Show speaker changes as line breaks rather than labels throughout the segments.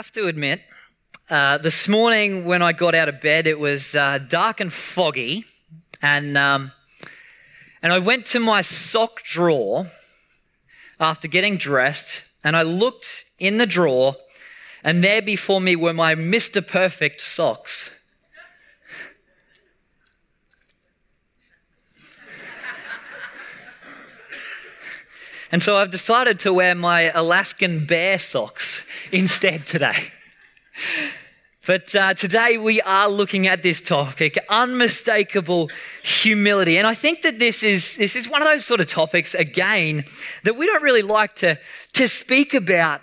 Have to admit, uh, this morning when I got out of bed, it was uh, dark and foggy, and um, and I went to my sock drawer after getting dressed, and I looked in the drawer, and there before me were my Mr. Perfect socks. And so I've decided to wear my Alaskan bear socks instead today. But uh, today we are looking at this topic, unmistakable humility. And I think that this is, this is one of those sort of topics, again, that we don't really like to, to speak about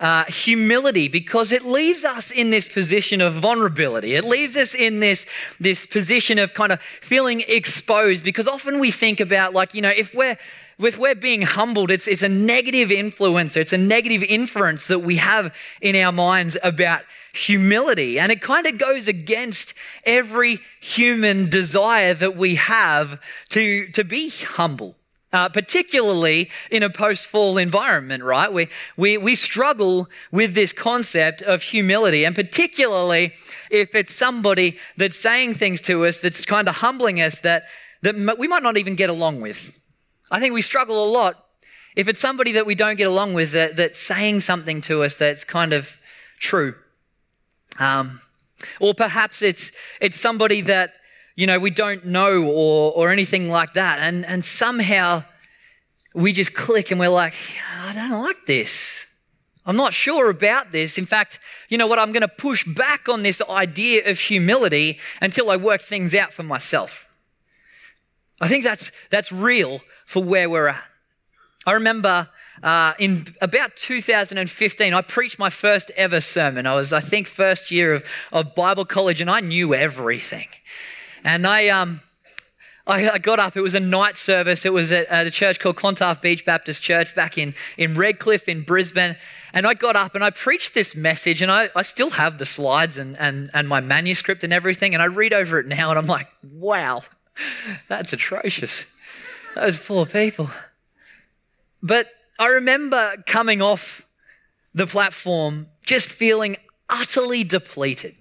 uh, humility because it leaves us in this position of vulnerability. It leaves us in this, this position of kind of feeling exposed because often we think about, like, you know, if we're if we're being humbled, it's, it's a negative influence, it's a negative inference that we have in our minds about humility. And it kind of goes against every human desire that we have to, to be humble. Uh, particularly in a post-fall environment, right? We, we, we struggle with this concept of humility, and particularly if it's somebody that's saying things to us that's kind of humbling us that, that we might not even get along with. I think we struggle a lot if it's somebody that we don't get along with that, that's saying something to us that's kind of true. Um, or perhaps it's, it's somebody that, you know, we don't know or, or anything like that. And, and somehow we just click and we're like, I don't like this. I'm not sure about this. In fact, you know what? I'm going to push back on this idea of humility until I work things out for myself. I think that's, that's real for where we're at. I remember uh, in about 2015, I preached my first ever sermon. I was, I think, first year of, of Bible college, and I knew everything. And I, um, I, I got up. It was a night service. It was at, at, a church called Clontarf Beach Baptist Church back in, in Redcliffe in Brisbane. And I got up and I preached this message, and I, I still have the slides and, and, and my manuscript and everything. And I read over it now, and I'm like, wow, that's atrocious. Those poor people. But I remember coming off the platform just feeling utterly depleted.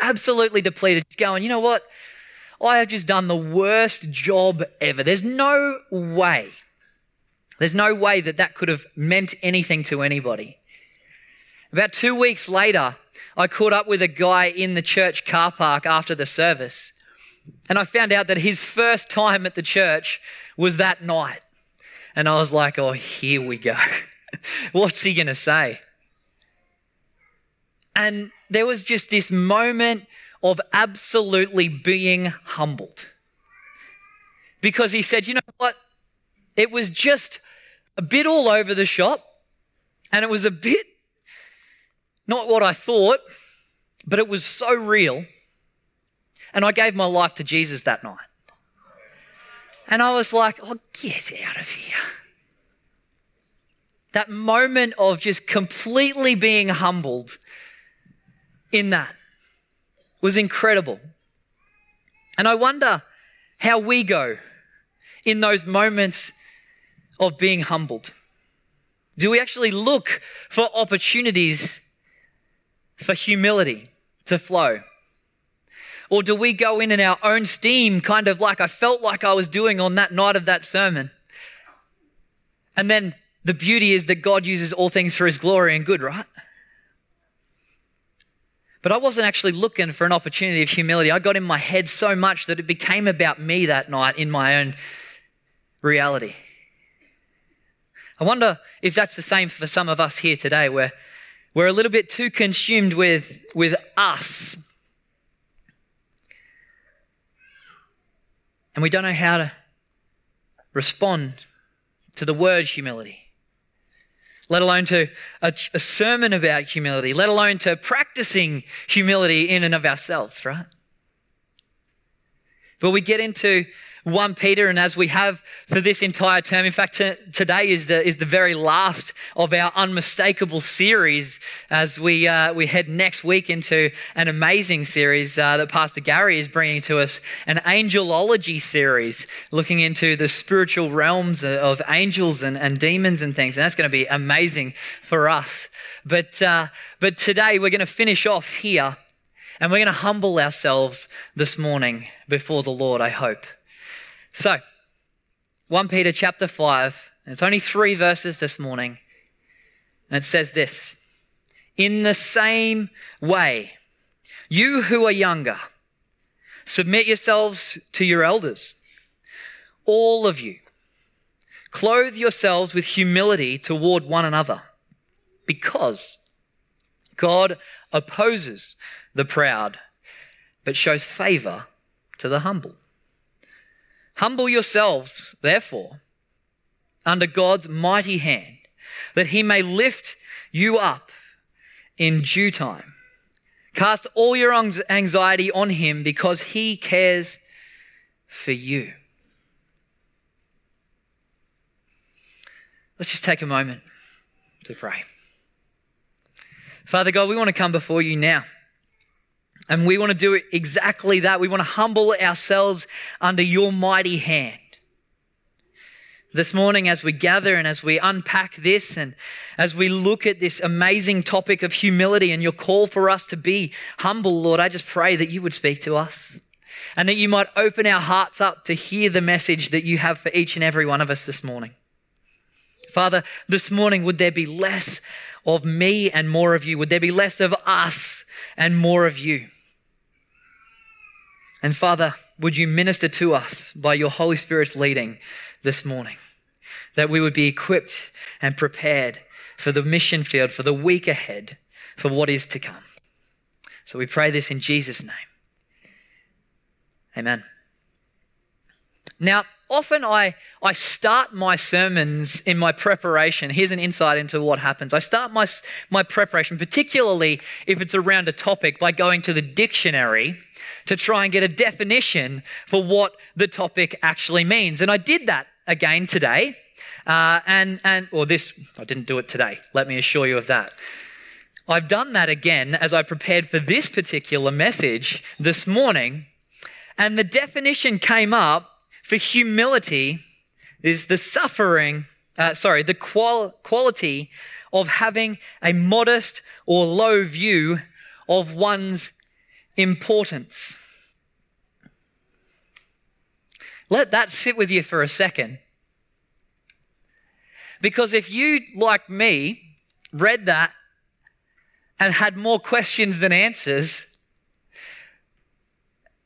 Absolutely depleted. Going, you know what? I have just done the worst job ever. There's no way. There's no way that that could have meant anything to anybody. About two weeks later, I caught up with a guy in the church car park after the service. And I found out that his first time at the church was that night. And I was like, oh, here we go. What's he going to say? And there was just this moment of absolutely being humbled. Because he said, you know what? It was just a bit all over the shop. And it was a bit not what I thought, but it was so real and I gave my life to Jesus that night. And I was like, oh, get out of here. That moment of just completely being humbled in that was incredible. And I wonder how we go in those moments of being humbled. Do we actually look for opportunities for humility to flow? Or do we go in in our own steam, kind of like I felt like I was doing on that night of that sermon? And then the beauty is that God uses all things for his glory and good, right? But I wasn't actually looking for an opportunity of humility. I got in my head so much that it became about me that night in my own reality. I wonder if that's the same for some of us here today, where we're a little bit too consumed with, with us And we don't know how to respond to the word humility, let alone to a, a, sermon about humility, let alone to practicing humility in and of ourselves, right? But we get into 1 Peter, and as we have for this entire term, in fact, t- today is the, is the very last of our unmistakable series as we, uh, we head next week into an amazing series uh, that Pastor Gary is bringing to us an angelology series looking into the spiritual realms of angels and, and demons and things. And that's going to be amazing for us. But, uh, but today we're going to finish off here and we're going to humble ourselves this morning before the Lord, I hope. So, 1 Peter chapter 5, and it's only three verses this morning. And it says this In the same way, you who are younger, submit yourselves to your elders. All of you, clothe yourselves with humility toward one another, because God opposes the proud, but shows favor to the humble. Humble yourselves, therefore, under God's mighty hand, that he may lift you up in due time. Cast all your anxiety on him because he cares for you. Let's just take a moment to pray. Father God, we want to come before you now. And we want to do exactly that. We want to humble ourselves under your mighty hand. This morning, as we gather and as we unpack this and as we look at this amazing topic of humility and your call for us to be humble, Lord, I just pray that you would speak to us and that you might open our hearts up to hear the message that you have for each and every one of us this morning. Father, this morning, would there be less of me and more of you? Would there be less of us and more of you? And Father, would you minister to us by your Holy Spirit's leading this morning? That we would be equipped and prepared for the mission field, for the week ahead, for what is to come. So we pray this in Jesus' name. Amen. Now, often I, I start my sermons in my preparation. Here's an insight into what happens. I start my, my preparation, particularly if it's around a topic, by going to the dictionary to try and get a definition for what the topic actually means. And I did that again today. Uh, and, and, or this, I didn't do it today. Let me assure you of that. I've done that again as I prepared for this particular message this morning. And the definition came up for humility is the suffering, uh, sorry, the qual- quality of having a modest or low view of one's importance. Let that sit with you for a second. Because if you, like me, read that and had more questions than answers,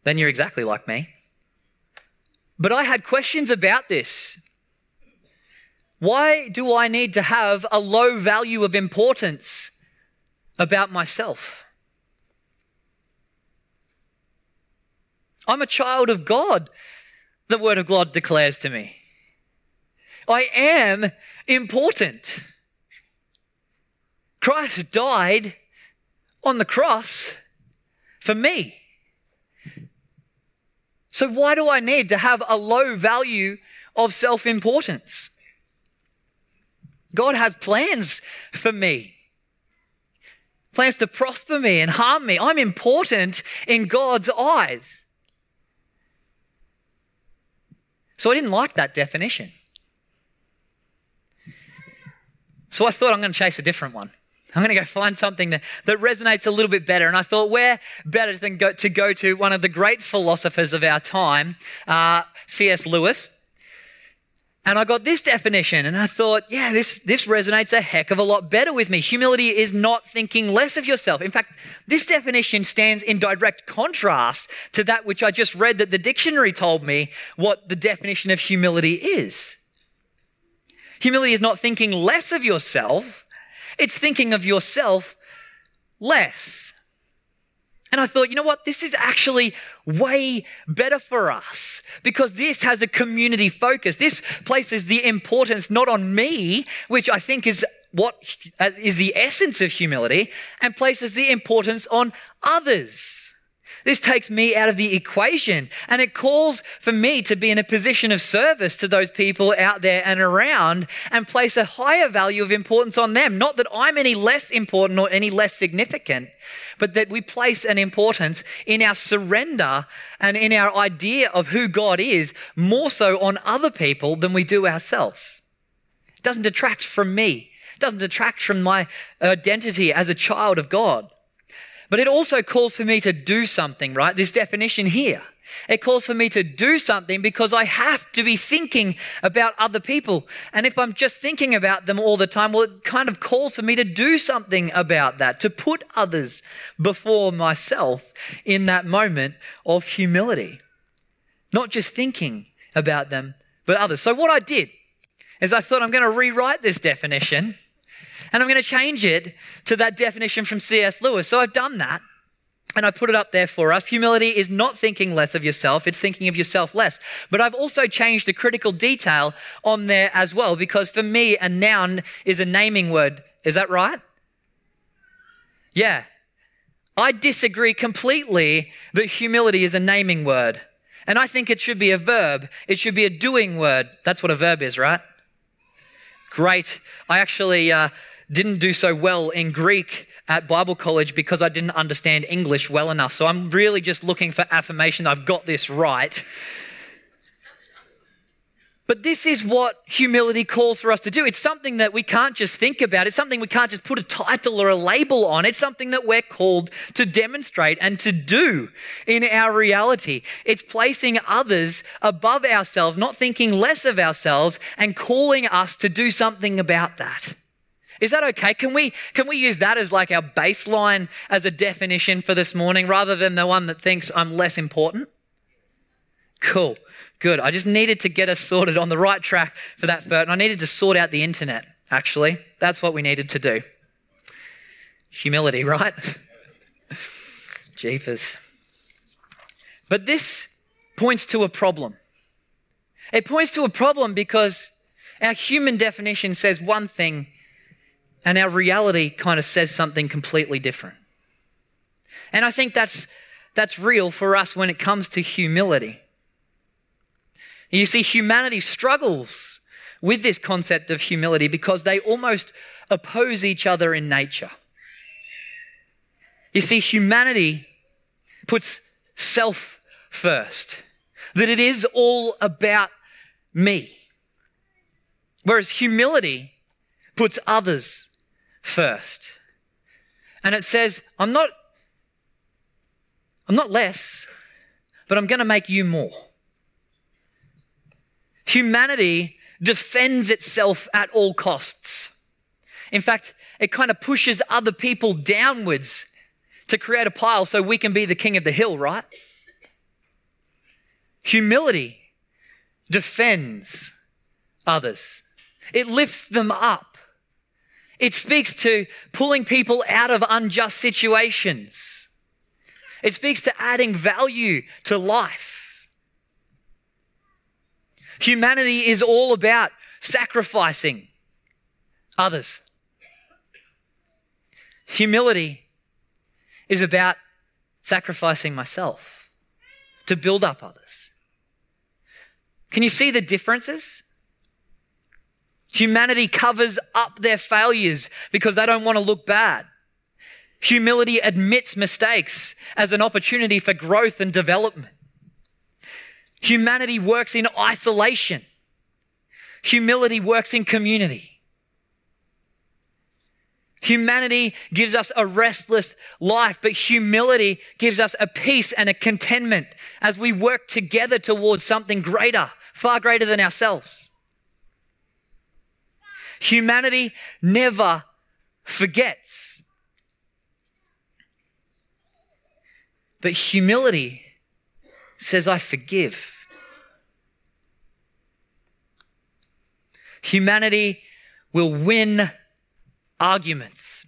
then you're exactly like me. But I had questions about this. Why do I need to have a low value of importance about myself? I'm a child of God, the Word of God declares to me. I am important. Christ died on the cross for me. So, why do I need to have a low value of self importance? God has plans for me, plans to prosper me and harm me. I'm important in God's eyes. So, I didn't like that definition. So, I thought I'm going to chase a different one. I'm going to go find something that, that resonates a little bit better. And I thought, where better than go, to go to one of the great philosophers of our time, uh, C.S. Lewis. And I got this definition and I thought, yeah, this, this resonates a heck of a lot better with me. Humility is not thinking less of yourself. In fact, this definition stands in direct contrast to that which I just read that the dictionary told me what the definition of humility is. Humility is not thinking less of yourself, it's thinking of yourself less. And I thought, you know what? This is actually way better for us because this has a community focus. This places the importance not on me, which I think is what uh, is the essence of humility, and places the importance on others. This takes me out of the equation and it calls for me to be in a position of service to those people out there and around and place a higher value of importance on them. Not that I'm any less important or any less significant, but that we place an importance in our surrender and in our idea of who God is more so on other people than we do ourselves. It doesn't detract from me. It doesn't detract from my identity as a child of God. But it also calls for me to do something, right? This definition here. It calls for me to do something because I have to be thinking about other people. And if I'm just thinking about them all the time, well, it kind of calls for me to do something about that, to put others before myself in that moment of humility. Not just thinking about them, but others. So what I did is I thought I'm going to rewrite this definition and I'm going to change it to that definition from C.S. Lewis. So I've done that. And I put it up there for us. Humility is not thinking less of yourself, it's thinking of yourself less. But I've also changed a critical detail on there as well, because for me, a noun is a naming word. Is that right? Yeah. I disagree completely that humility is a naming word. And I think it should be a verb. It should be a doing word. That's what a verb is, right? Great. I actually, uh, didn't do so well in Greek at Bible college because I didn't understand English well enough. So I'm really just looking for affirmation I've got this right. But this is what humility calls for us to do. It's something that we can't just think about. It's something we can't just put a title or a label on. It's something that we're called to demonstrate and to do in our reality. It's placing others above ourselves, not thinking less of ourselves, and calling us to do something about that. Is that okay? Can we, can we use that as like our baseline as a definition for this morning rather than the one that thinks I'm less important? Cool. Good. I just needed to get us sorted on the right track for that first. And I needed to sort out the internet, actually. That's what we needed to do. Humility, right? Jeepers. But this points to a problem. It points to a problem because our human definition says one thing and our reality kind of says something completely different. And I think that's, that's real for us when it comes to humility. You see, humanity struggles with this concept of humility because they almost oppose each other in nature. You see, humanity puts self first, that it is all about me. Whereas humility puts others first. And it says, I'm not, I'm not less, but I'm going to make you more. Humanity defends itself at all costs. In fact, it kind of pushes other people downwards to create a pile so we can be the king of the hill, right? Humility defends others. It lifts them up. It speaks to pulling people out of unjust situations. It speaks to adding value to life. Humanity is all about sacrificing others. Humility is about sacrificing myself to build up others. Can you see the differences? Humanity covers up their failures because they don't want to look bad. Humility admits mistakes as an opportunity for growth and development. Humanity works in isolation. Humility works in community. Humanity gives us a restless life, but humility gives us a peace and a contentment as we work together towards something greater, far greater than ourselves. Humanity never forgets. But humility says, I forgive. Humanity will win arguments,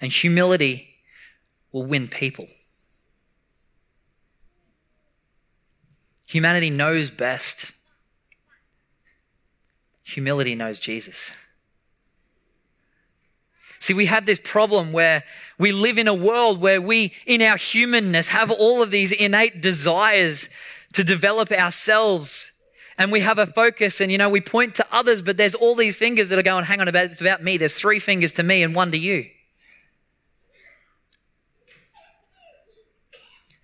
and humility will win people. Humanity knows best. Humility knows Jesus. See, we have this problem where we live in a world where we, in our humanness, have all of these innate desires to develop ourselves. And we have a focus and, you know, we point to others, but there's all these fingers that are going, hang on, about, it's about me. There's three fingers to me and one to you.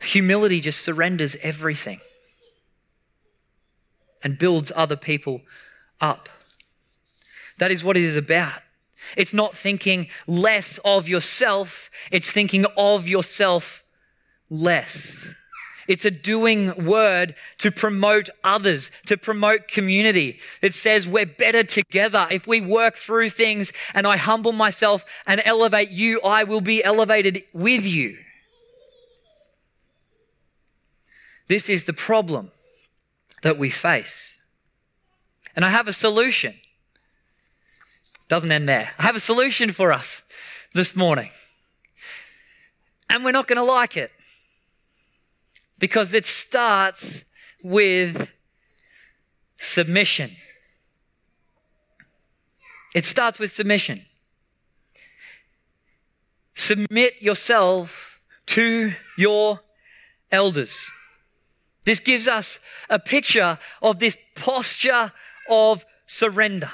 Humility just surrenders everything and builds other people up. That is what it is about. It's not thinking less of yourself, it's thinking of yourself less. It's a doing word to promote others, to promote community. It says we're better together. If we work through things and I humble myself and elevate you, I will be elevated with you. This is the problem that we face. And I have a solution. Doesn't end there. I have a solution for us this morning. And we're not going to like it because it starts with submission. It starts with submission. Submit yourself to your elders. This gives us a picture of this posture of surrender.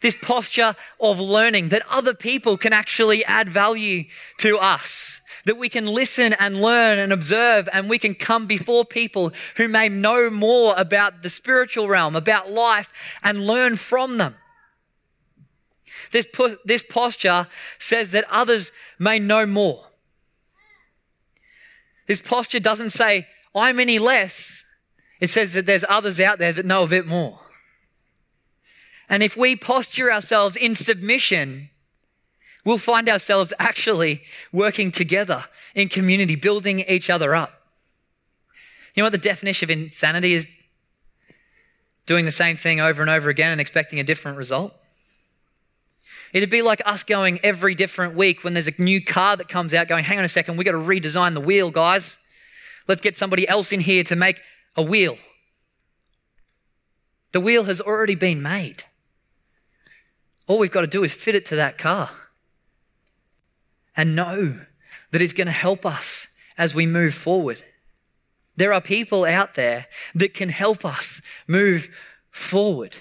This posture of learning that other people can actually add value to us. That we can listen and learn and observe, and we can come before people who may know more about the spiritual realm, about life, and learn from them. This, this posture says that others may know more. This posture doesn't say, I'm any less. It says that there's others out there that know a bit more. And if we posture ourselves in submission, we'll find ourselves actually working together in community, building each other up. You know what the definition of insanity is? Doing the same thing over and over again and expecting a different result. It'd be like us going every different week when there's a new car that comes out, going, hang on a second, we've got to redesign the wheel, guys. Let's get somebody else in here to make a wheel. The wheel has already been made. All we've got to do is fit it to that car and know that it's going to help us as we move forward. There are people out there that can help us move forward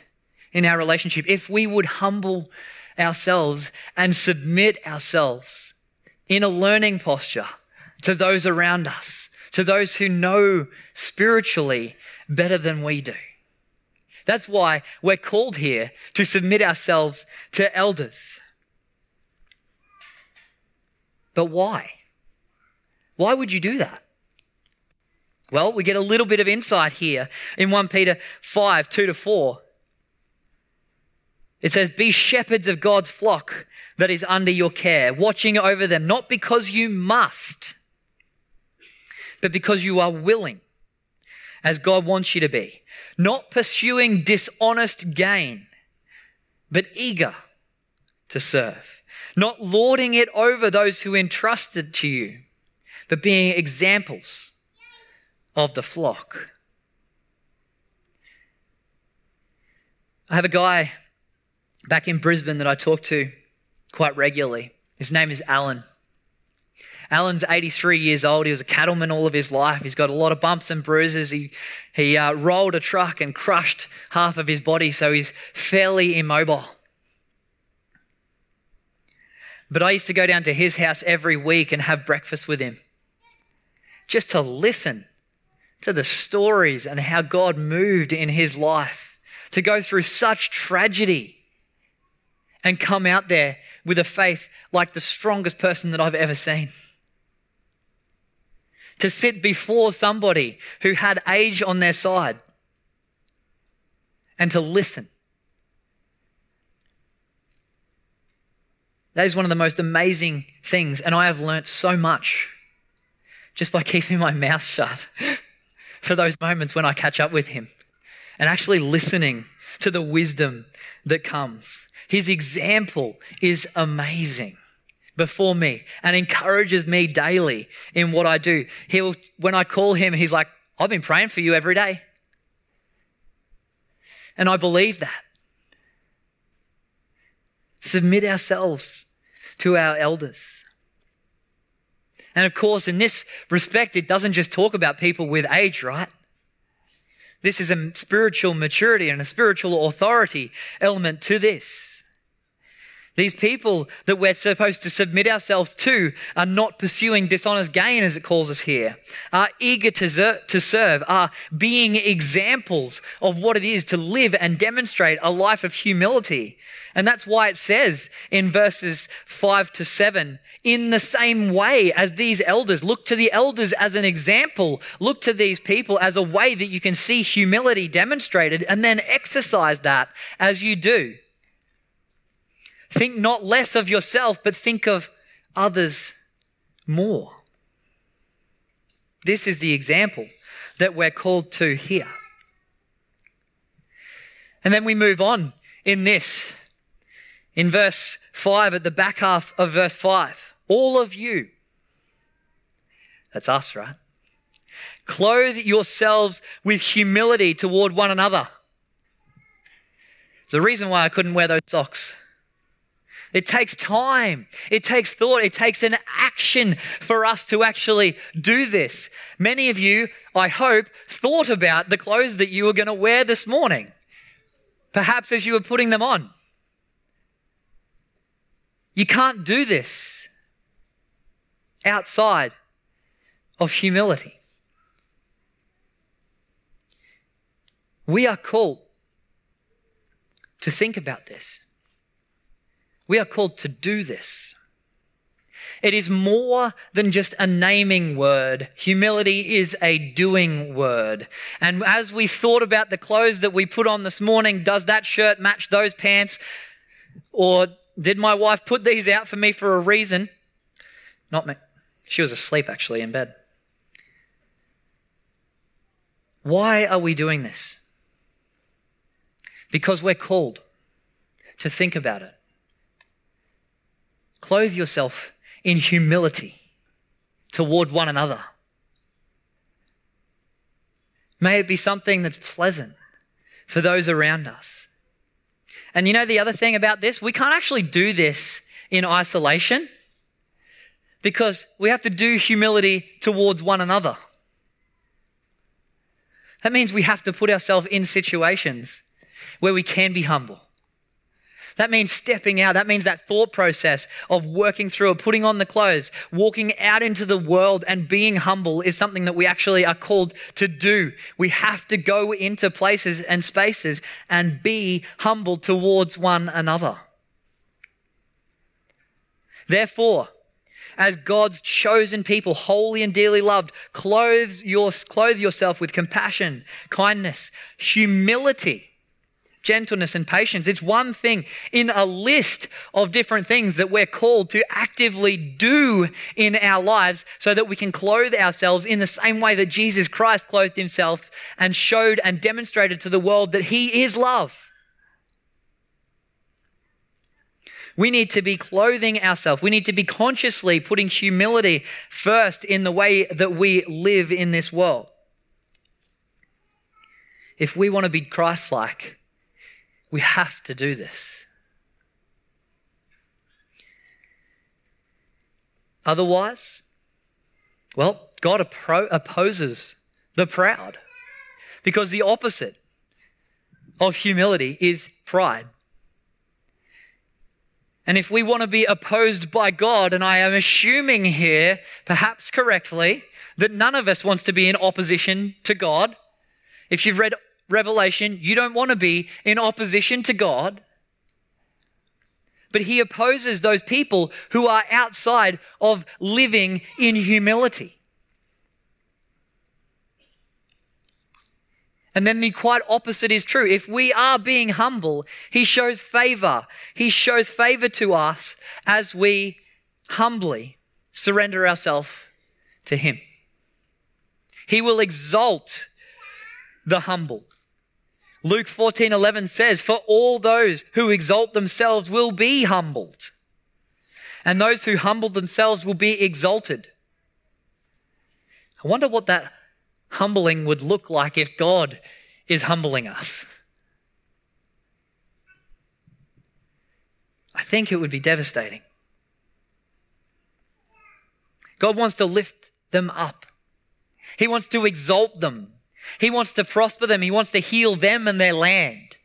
in our relationship if we would humble ourselves and submit ourselves in a learning posture to those around us, to those who know spiritually better than we do. That's why we're called here to submit ourselves to elders. But why? Why would you do that? Well, we get a little bit of insight here in 1 Peter 5 2 to 4. It says, Be shepherds of God's flock that is under your care, watching over them, not because you must, but because you are willing, as God wants you to be not pursuing dishonest gain, but eager to serve, not lording it over those who entrusted to you, but being examples of the flock. I have a guy back in Brisbane that I talk to quite regularly. His name is Alan. Alan's 83 years old. He was a cattleman all of his life. He's got a lot of bumps and bruises. He, he uh, rolled a truck and crushed half of his body, so he's fairly immobile. But I used to go down to his house every week and have breakfast with him just to listen to the stories and how God moved in his life, to go through such tragedy and come out there with a faith like the strongest person that I've ever seen to sit before somebody who had age on their side and to listen. That is one of the most amazing things, and I have learnt so much just by keeping my mouth shut for those moments when I catch up with him and actually listening to the wisdom that comes. His example is amazing before me and encourages me daily in what I do. He'll, when I call him, he's like, I've been praying for you every day. And I believe that. Submit ourselves to our elders. And of course, in this respect, it doesn't just talk about people with age, right? This is a spiritual maturity and a spiritual authority element to this. These people that we're supposed to submit ourselves to are not pursuing dishonest gain, as it calls us here, are eager to, to serve, are being examples of what it is to live and demonstrate a life of humility. And that's why it says in verses five to seven, in the same way as these elders, look to the elders as an example, look to these people as a way that you can see humility demonstrated and then exercise that as you do. Think not less of yourself, but think of others more. This is the example that we're called to here. And then we move on in this. In verse 5, at the back half of verse 5, all of you, that's us, right? Clothe yourselves with humility toward one another. The reason why I couldn't wear those socks it takes time. It takes thought. It takes an action for us to actually do this. Many of you, I hope, thought about the clothes that you were going to wear this morning, perhaps as you were putting them on. You can't do this outside of humility. We are called to think about this. We are called to do this. It is more than just a naming word. Humility is a doing word. And as we thought about the clothes that we put on this morning, does that shirt match those pants? Or did my wife put these out for me for a reason? Not me. She was asleep actually in bed. Why are we doing this? Because we're called to think about it. Clothe yourself in humility toward one another. May it be something that's pleasant for those around us. And you know the other thing about this? We can't actually do this in isolation because we have to do humility towards one another. That means we have to put ourselves in situations where we can be humble that means stepping out. That means that thought process of working through it, putting on the clothes, walking out into the world and being humble is something that we actually are called to do. We have to go into places and spaces and be humble towards one another. Therefore, as God's chosen people, holy and dearly loved, clothe, your, clothe yourself with compassion, kindness, humility, gentleness, and patience. It's one thing in a list of different things that we're called to actively do in our lives so that we can clothe ourselves in the same way that Jesus Christ clothed himself and showed and demonstrated to the world that he is love. We need to be clothing ourselves. We need to be consciously putting humility first in the way that we live in this world. If we want to be Christ like, we have to do this. Otherwise, well, God appro- opposes the proud because the opposite of humility is pride. And if we want to be opposed by God, and I am assuming here, perhaps correctly, that none of us wants to be in opposition to God. If you've read Revelation, you don't want to be in opposition to God. But he opposes those people who are outside of living in humility. And then the quite opposite is true. If we are being humble, he shows favor. He shows favor to us as we humbly surrender ourselves to him. He will exalt the humble. Luke 14 11 says, For all those who exalt themselves will be humbled, and those who humble themselves will be exalted. I wonder what that humbling would look like if God is humbling us. I think it would be devastating. God wants to lift them up. He wants to exalt them. He wants to prosper them. He wants to heal them and their land.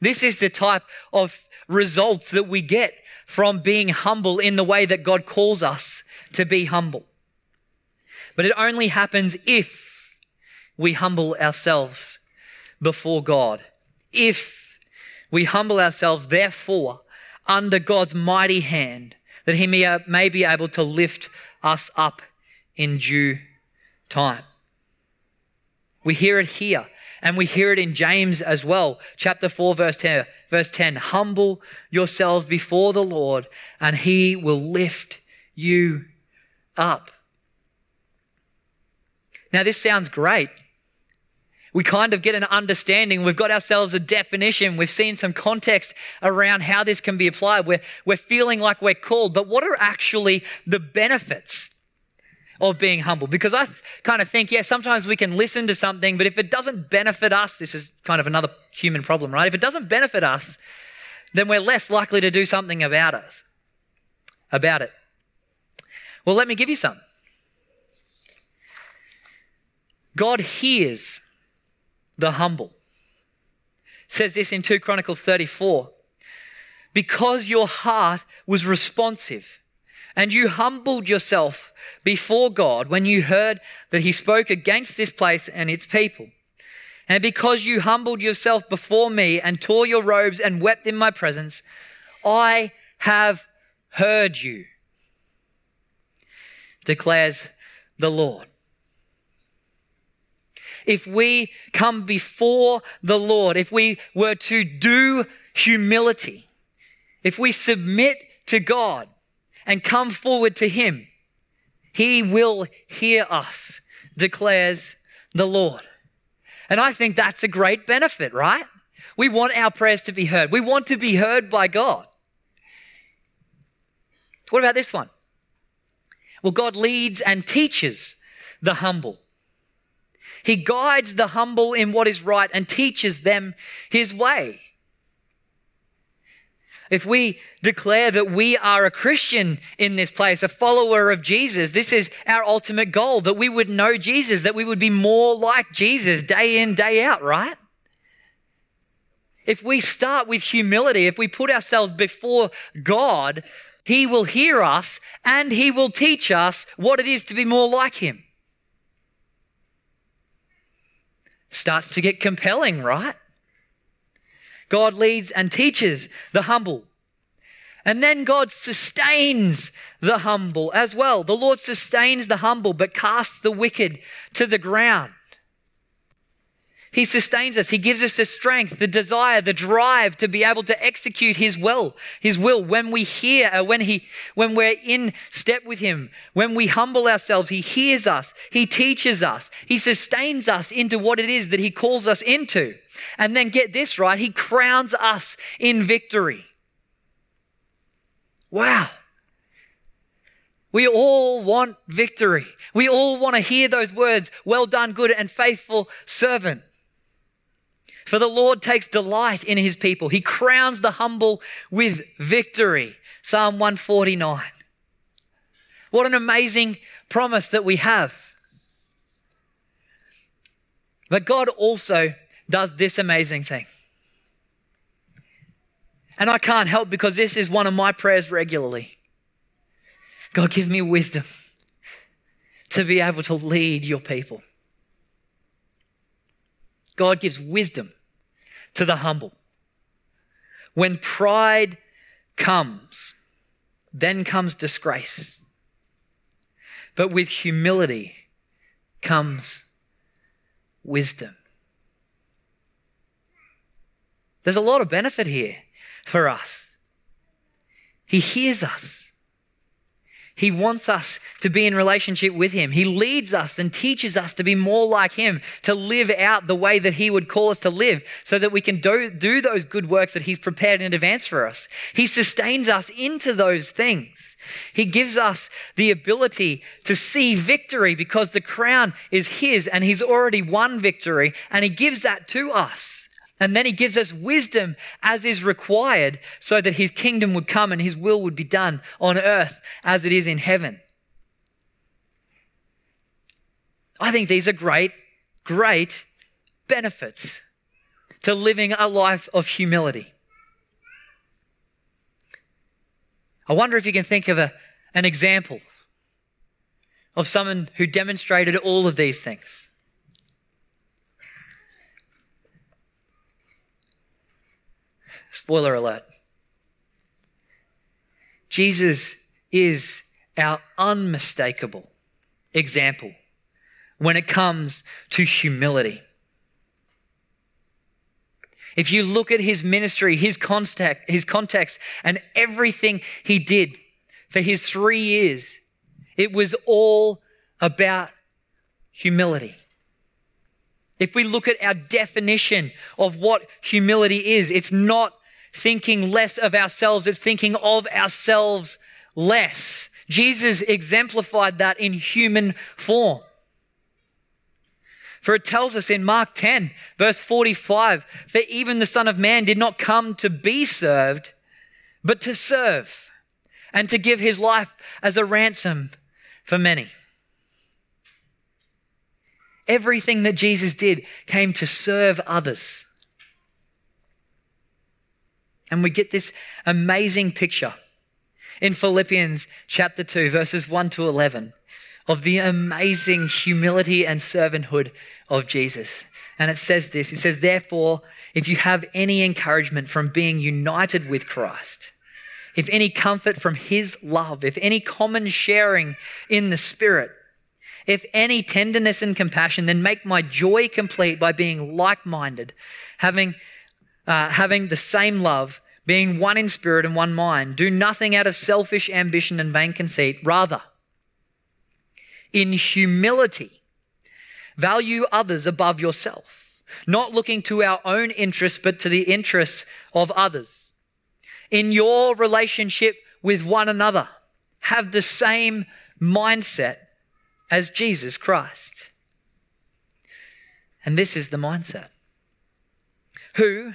This is the type of results that we get from being humble in the way that God calls us to be humble. But it only happens if we humble ourselves before God. If we humble ourselves, therefore, under God's mighty hand, that He may, be able to lift us up in due time. We hear it here, and we hear it in James as well, chapter 4, verse 10. Verse 10 Humble yourselves before the Lord, and He will lift you up. Now, this sounds great. We kind of get an understanding. We've got ourselves a definition. We've seen some context around how this can be applied. We're, we're feeling like we're called. But what are actually the benefits of being humble? Because I th- kind of think, yeah, sometimes we can listen to something, but if it doesn't benefit us, this is kind of another human problem, right? If it doesn't benefit us, then we're less likely to do something about us, about it. Well, let me give you some. God hears the humble. Says this in 2 Chronicles 34. Because your heart was responsive and you humbled yourself before God when you heard that he spoke against this place and its people. And because you humbled yourself before me and tore your robes and wept in my presence, I have heard you, declares the Lord if we come before the Lord, if we were to do humility, if we submit to God and come forward to Him, He will hear us, declares the Lord. And I think that's a great benefit, right? We want our prayers to be heard. We want to be heard by God. What about this one? Well, God leads and teaches the humble. He guides the humble in what is right and teaches them his way. If we declare that we are a Christian in this place, a follower of Jesus, this is our ultimate goal that we would know Jesus, that we would be more like Jesus day in, day out, right? If we start with humility, if we put ourselves before God, He will hear us and He will teach us what it is to be more like Him. starts to get compelling, right? God leads and teaches the humble. And then God sustains the humble as well. The Lord sustains the humble, but casts the wicked to the ground. He sustains us. He gives us the strength, the desire, the drive to be able to execute His will, His will when we hear, uh, when He, when we're in step with Him, when we humble ourselves, He hears us. He teaches us. He sustains us into what it is that He calls us into. And then get this right. He crowns us in victory. Wow. We all want victory. We all want to hear those words, well done, good and faithful servant. For the Lord takes delight in his people. He crowns the humble with victory. Psalm 149. What an amazing promise that we have. But God also does this amazing thing. And I can't help because this is one of my prayers regularly. God, give me wisdom to be able to lead your people. God gives wisdom to the humble. When pride comes, then comes disgrace. But with humility comes wisdom. There's a lot of benefit here for us. He hears us. He wants us to be in relationship with Him. He leads us and teaches us to be more like Him, to live out the way that He would call us to live, so that we can do, do those good works that He's prepared in advance for us. He sustains us into those things. He gives us the ability to see victory because the crown is His and He's already won victory, and He gives that to us. And then he gives us wisdom as is required so that his kingdom would come and his will would be done on earth as it is in heaven. I think these are great, great benefits to living a life of humility. I wonder if you can think of a, an example of someone who demonstrated all of these things. Spoiler alert. Jesus is our unmistakable example when it comes to humility. If you look at his ministry, his context, his context, and everything he did for his three years, it was all about humility. If we look at our definition of what humility is, it's not thinking less of ourselves, it's thinking of ourselves less. Jesus exemplified that in human form. For it tells us in Mark 10, verse 45, for even the Son of Man did not come to be served, but to serve and to give his life as a ransom for many. Everything that Jesus did came to serve others. And we get this amazing picture in Philippians chapter 2, verses 1 to 11, of the amazing humility and servanthood of Jesus. And it says this it says, Therefore, if you have any encouragement from being united with Christ, if any comfort from his love, if any common sharing in the Spirit, if any tenderness and compassion, then make my joy complete by being like minded, having, uh, having the same love, being one in spirit and one mind. Do nothing out of selfish ambition and vain conceit. Rather, in humility, value others above yourself, not looking to our own interests, but to the interests of others. In your relationship with one another, have the same mindset as Jesus Christ. And this is the mindset. Who,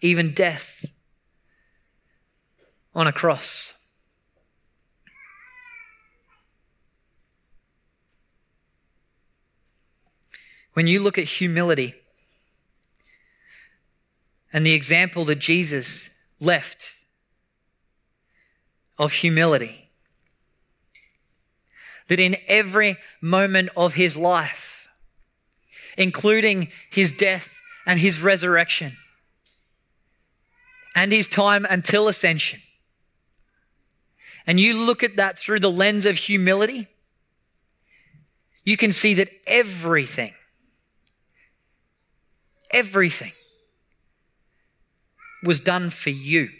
even death on a cross. When you look at humility and the example that Jesus left of humility, that in every moment of his life, including his death and his resurrection, and his time until ascension, and you look at that through the lens of humility, you can see that everything, everything was done for you.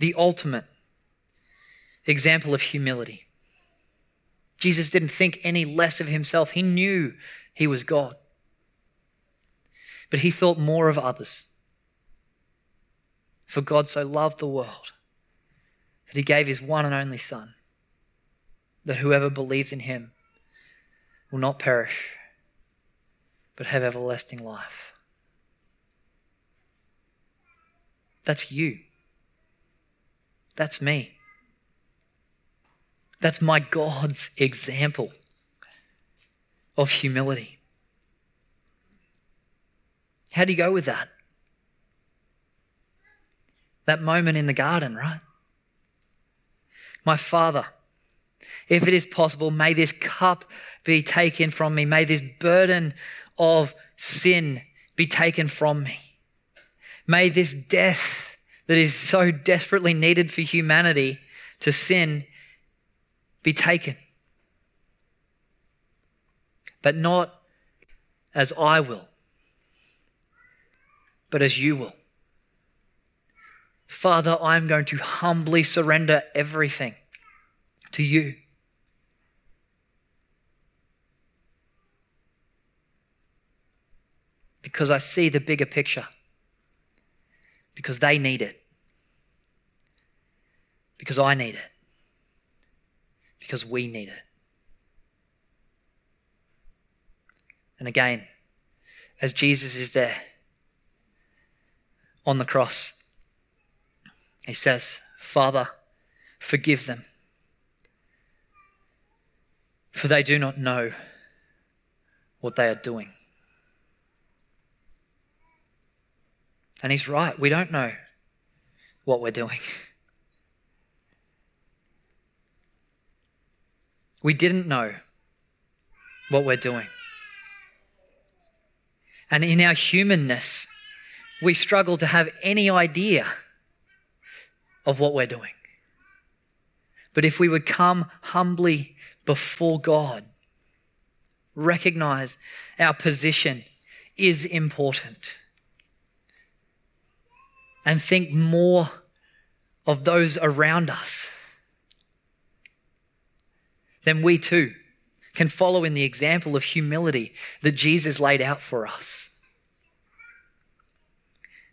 the ultimate example of humility. Jesus didn't think any less of himself. He knew he was God. But he thought more of others. For God so loved the world that he gave his one and only Son, that whoever believes in him will not perish, but have everlasting life. That's you. That's me. That's my God's example of humility. How do you go with that? That moment in the garden, right? My Father, if it is possible, may this cup be taken from me. May this burden of sin be taken from me. May this death that is so desperately needed for humanity to sin be taken. But not as I will, but as you will. Father, I'm going to humbly surrender everything to you. Because I see the bigger picture. Because they need it. Because I need it. Because we need it. And again, as Jesus is there on the cross, he says, Father, forgive them, for they do not know what they are doing. And he's right, we don't know what we're doing. We didn't know what we're doing. And in our humanness, we struggle to have any idea of what we're doing. But if we would come humbly before God, recognize our position is important, and think more of those around us, then we too can follow in the example of humility that Jesus laid out for us.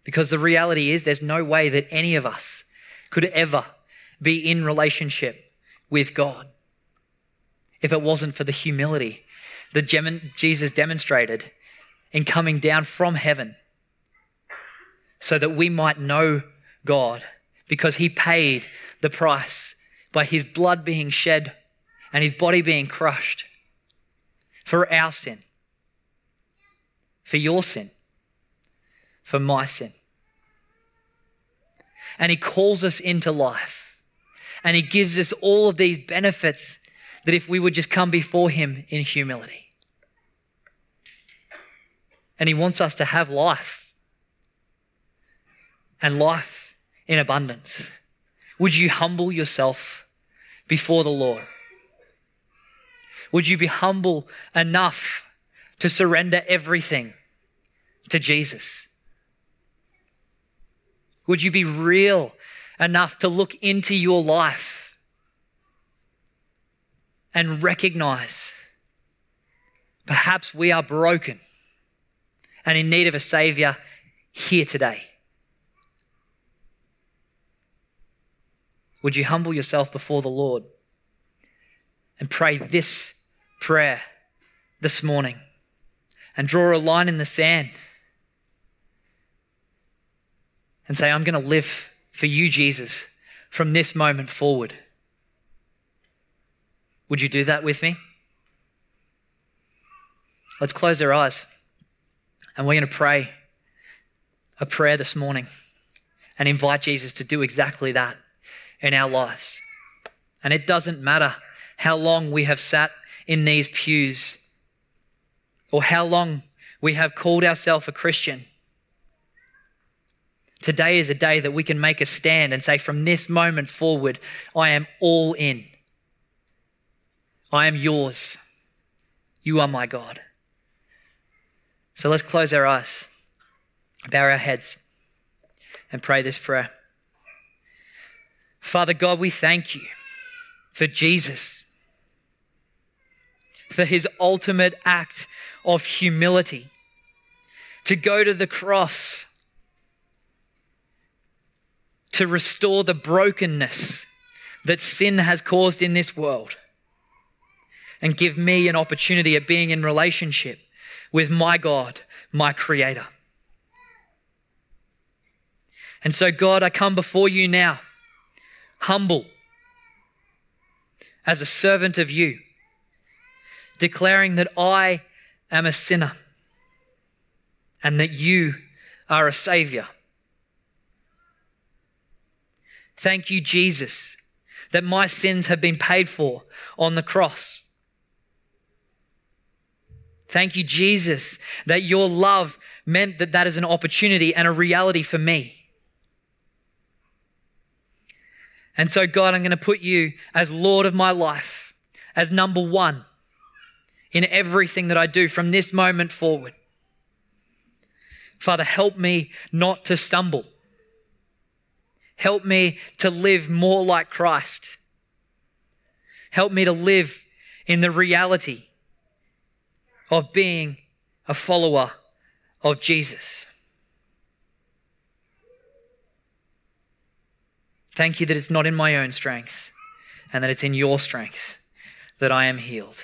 Because the reality is, there's no way that any of us could ever be in relationship with God if it wasn't for the humility that Jesus demonstrated in coming down from heaven so that we might know God because he paid the price by his blood being shed and his body being crushed for our sin, for your sin, for my sin. And he calls us into life. And he gives us all of these benefits that if we would just come before him in humility. And he wants us to have life and life in abundance. Would you humble yourself before the Lord? Would you be humble enough to surrender everything to Jesus? Would you be real enough to look into your life and recognize perhaps we are broken and in need of a Savior here today? Would you humble yourself before the Lord and pray this prayer this morning and draw a line in the sand and say, I'm going to live for you, Jesus, from this moment forward? Would you do that with me? Let's close our eyes and we're going to pray a prayer this morning and invite Jesus to do exactly that in our lives. And it doesn't matter how long we have sat in these pews or how long we have called ourselves a Christian. Today is a day that we can make a stand and say, from this moment forward, I am all in. I am yours. You are my God. So let's close our eyes, bow our heads, and pray this prayer. Father God, we thank you for Jesus, for his ultimate act of humility to go to the cross to restore the brokenness that sin has caused in this world and give me an opportunity of being in relationship with my God, my Creator. And so, God, I come before you now humble as a servant of you, declaring that I am a sinner and that you are a savior. Thank you, Jesus, that my sins have been paid for on the cross. Thank you, Jesus, that your love meant that that is an opportunity and a reality for me. And so, God, I'm going to put you as Lord of my life, as number one in everything that I do from this moment forward. Father, help me not to stumble. Help me to live more like Christ. Help me to live in the reality of being a follower of Jesus. Thank you that it's not in my own strength and that it's in your strength that I am healed.